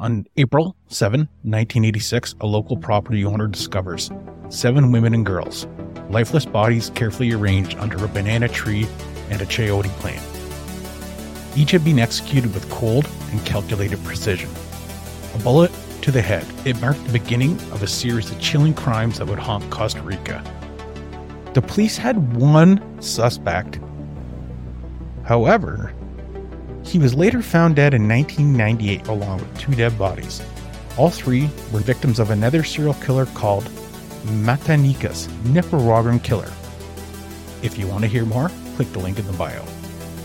On April 7, 1986, a local property owner discovers seven women and girls, lifeless bodies carefully arranged under a banana tree and a chayote plant. Each had been executed with cold and calculated precision. A bullet to the head, it marked the beginning of a series of chilling crimes that would haunt Costa Rica. The police had one suspect. However, he was later found dead in 1998 along with two dead bodies. All three were victims of another serial killer called Matanicas Nicaraguan killer. If you want to hear more, click the link in the bio.